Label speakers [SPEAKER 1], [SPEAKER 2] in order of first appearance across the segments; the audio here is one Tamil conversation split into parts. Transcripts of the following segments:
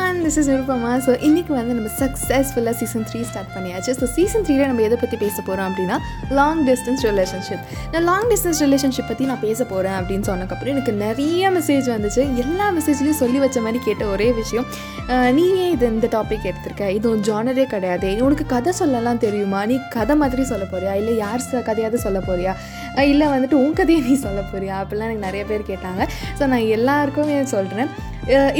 [SPEAKER 1] One this is Nirupama so இன்றைக்கி வந்து நம்ம சக்ஸஸ்ஃபுல்லாக சீசன் த்ரீ ஸ்டார்ட் பண்ணியாச்சு. ஸோ சீசன் த்ரீல நம்ம எதை பற்றி பேச போகிறோம் அப்படின்னா லாங் டிஸ்டன்ஸ் ரிலேஷன்ஷிப் நான் லாங் டிஸ்டன்ஸ் ரிலேஷன்ஷிப் பற்றி நான் பேச போகிறேன் அப்படின்னு சொன்னக்கப்புறம் எனக்கு நிறைய மெசேஜ் வந்துச்சு. எல்லா மெசேஜ்லேயும் சொல்லி வச்ச மாதிரி கேட்ட ஒரே விஷயம் நீயே நீ ஏன் இது இந்த டாபிக் எடுத்திருக்க? இது உன் ஜானரே கிடையாது. உனக்கு கதை சொல்லலாம் தெரியுமா? நீ கதை மாதிரி சொல்ல போறியா? இல்லை யார் கதையாவது சொல்ல போறியா? இல்லை வந்துட்டு உன் கதையை நீ சொல்ல போறியா? அப்படிலாம் எனக்கு நிறைய பேர் கேட்டாங்க. ஸோ நான் எல்லாருக்குமே சொல்கிறேன்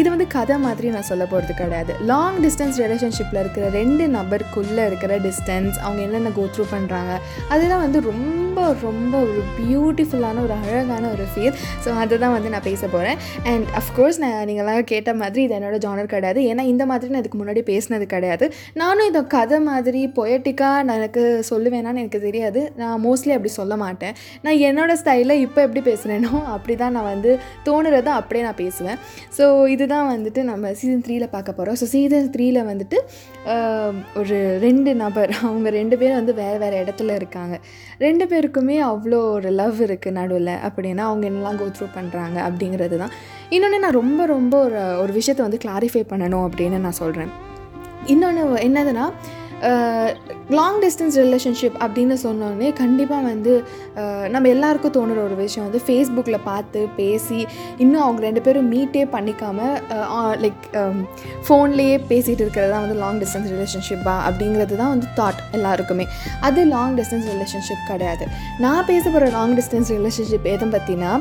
[SPEAKER 1] இது வந்து கதை மாதிரி நான் சொல்ல போகிறது கிடையாது. லாங் டிஸ்டன்ஸ் ரிலேஷன்ஷிப்பில் இருக்கிற ரெண்டு நபருக்குள்ளே இருக்கிற டிஸ்டன்ஸ் அவங்க என்னென்ன கோ த்ரூ பண்ணுறாங்க அதெல்லாம் வந்து ரொம்ப ரொம்ப ஒரு பியூட்டிஃபுல்லான ஒரு அழகான ஒரு ஃபீல் ஸோ அதை தான் வந்து நான் பேச போகிறேன் அண்ட் அஃப்கோர்ஸ் நான் நீங்களாம் கேட்ட மாதிரி இது என்னோட ஜானர் கிடையாது. ஏன்னா இந்த மாதிரி நான் இதுக்கு முன்னாடி பேசினது கிடையாது. நானும் இதை கதை மாதிரி பொயட்டிக்காக நான் எனக்கு சொல்லுவேனான்னு எனக்கு தெரியாது. நான் மோஸ்ட்லி அப்படி சொல்ல மாட்டேன். நான் என்னோடய ஸ்டைலில் இப்போ எப்படி பேசுகிறேனோ அப்படி தான் நான் வந்து தோணுறதை அப்படியே நான் பேசுவேன். ஸோ இதுதான் வந்துட்டு நம்ம சீசன் த்ரீயில் பார்க்க போகிறோம் ஸோ சீசன் த்ரீயில் வந்துட்டு ஒரு ரெண்டு நபர் அவங்க ரெண்டு பேரும் வந்து வேறு வேறு இடத்துல இருக்காங்க. ரெண்டு பேருக்குமே அவ்வளோ ஒரு லவ் இருக்குது நடுவில். அப்படின்னா அவங்க என்னெல்லாம் கோ த்ரூ பண்ணுறாங்க அப்படிங்கிறது தான் இன்னொன்று நான் ரொம்ப ரொம்ப ஒரு ஒரு விஷயத்தை வந்து கிளாரிஃபை பண்ணணும் அப்படின்னு நான் சொல்கிறேன் இன்னொன்று என்னதுன்னா லாங் டிஸ்டன்ஸ் ரிலேஷன்ஷிப் அப்படின்னு சொன்னோடனே கண்டிப்பாக வந்து நம்ம எல்லாருக்கும் தோணுற ஒரு விஷயம் வந்து ஃபேஸ்புக்கில் பார்த்து பேசி இன்னும் அவங்க ரெண்டு பேரும் மீட்டே பண்ணிக்காமல் லைக் ஃபோன்லேயே பேசிகிட்டு இருக்கிறது தான் வந்து லாங் டிஸ்டன்ஸ் ரிலேஷன்ஷிப்பா அப்படிங்கிறது தான் வந்து தாட் எல்லாருக்குமே. அது லாங் டிஸ்டன்ஸ் ரிலேஷன்ஷிப் கிடையாது. நான் பேச போகிற லாங் டிஸ்டன்ஸ் ரிலேஷன்ஷிப் எதை பற்றினா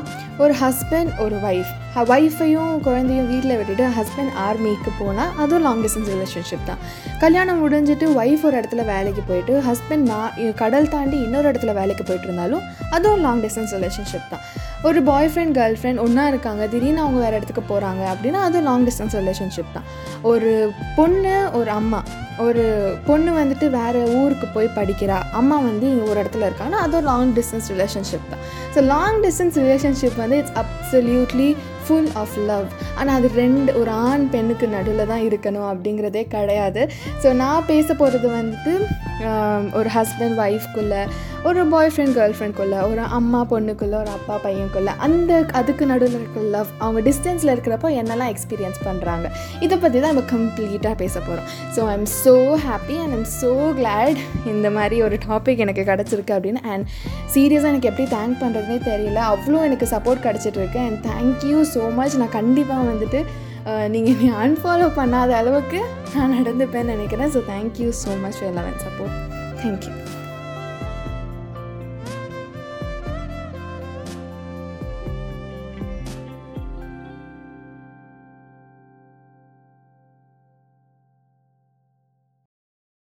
[SPEAKER 1] ஒரு ஹஸ்பண்ட் ஒரு ஒய்ஃப் ஒய்ஃபையும் குழந்தையும் வீட்டில் விட்டுட்டு ஹஸ்பண்ட் ஆர்மிக்கு போனால் அதுவும் லாங் டிஸ்டன்ஸ் ரிலேஷன்ஷிப் தான். கல்யாணம் முடிஞ்சிட்டு ஒய்ஃப் ஒரு இடத்துல வேலைக்கு போயிட்டு ஹஸ்பண்ட் நான் கடல் தாண்டி இன்னொரு இடத்துல வேலைக்கு போயிட்டு இருந்தாலும் அதுவும் லாங் டிஸ்டன்ஸ் ரிலேஷன்ஷிப் தான். ஒரு பாய் ஃப்ரெண்ட் கேர்ள் ஃப்ரெண்ட் ஒன்றா இருக்காங்க திடீர்னு அவங்க வேறு இடத்துக்கு போகிறாங்க அப்படின்னா அது லாங் டிஸ்டன்ஸ் ரிலேஷன்ஷிப் தான். ஒரு பொண்ணு ஒரு அம்மா. ஒரு பொண்ணு வந்துட்டு வேறு ஊருக்கு போய் படிக்கிறா. அம்மா வந்து இங்கே ஒரு இடத்துல இருக்காங்கன்னா அது ஒரு லாங் டிஸ்டன்ஸ் ரிலேஷன்ஷிப் தான். ஸோ லாங் டிஸ்டன்ஸ் ரிலேஷன்ஷிப் வந்து it's absolutely full of love ஆனால் அது ரெண்டு ஒரு ஆண் பெண்ணுக்கு நடுவில் தான் இருக்கணும் அப்படிங்கிறதே கிடையாது. ஸோ நான் பேச போகிறது வந்துட்டு ஒரு ஹஸ்பண்ட் ஒய்ஃப்குள்ளே ஒரு பாய் ஃப்ரெண்ட் கேர்ள் ஃப்ரெண்ட்குள்ளே ஒரு அம்மா பொண்ணுக்குள்ளே ஒரு அப்பா பையனுக்குள்ளே அந்த அதுக்கு நடுவில் இருக்கிற லவ் அவங்க டிஸ்டன்ஸில் இருக்கிறப்போ என்னெல்லாம் எக்ஸ்பீரியன்ஸ் பண்ணுறாங்க இதை பற்றி தான் நம்ம கம்ப்ளீட்டாக பேச போகிறோம் so I am so happy and I'm so glad இந்த மாதிரி ஒரு டாபிக் எனக்கு கிடச்சிருக்கு அப்படின்னு. அண்ட் சீரியஸாக எனக்கு எப்படி தேங்க் பண்ணுறதுனே தெரியல. அவ்வளோ எனக்கு சப்போர்ட் கிடச்சிட்டு இருக்கு. அண்ட் தேங்க்யூ ஸோ மச் நான் கண்டிப்பாக வந்துட்டு நீங்கள் என்னை அன்ஃபாலோ பண்ணாத அளவுக்கு நான் நடந்துப்பேன்னு நினைக்கிறேன். So thank you so much for love and support thank you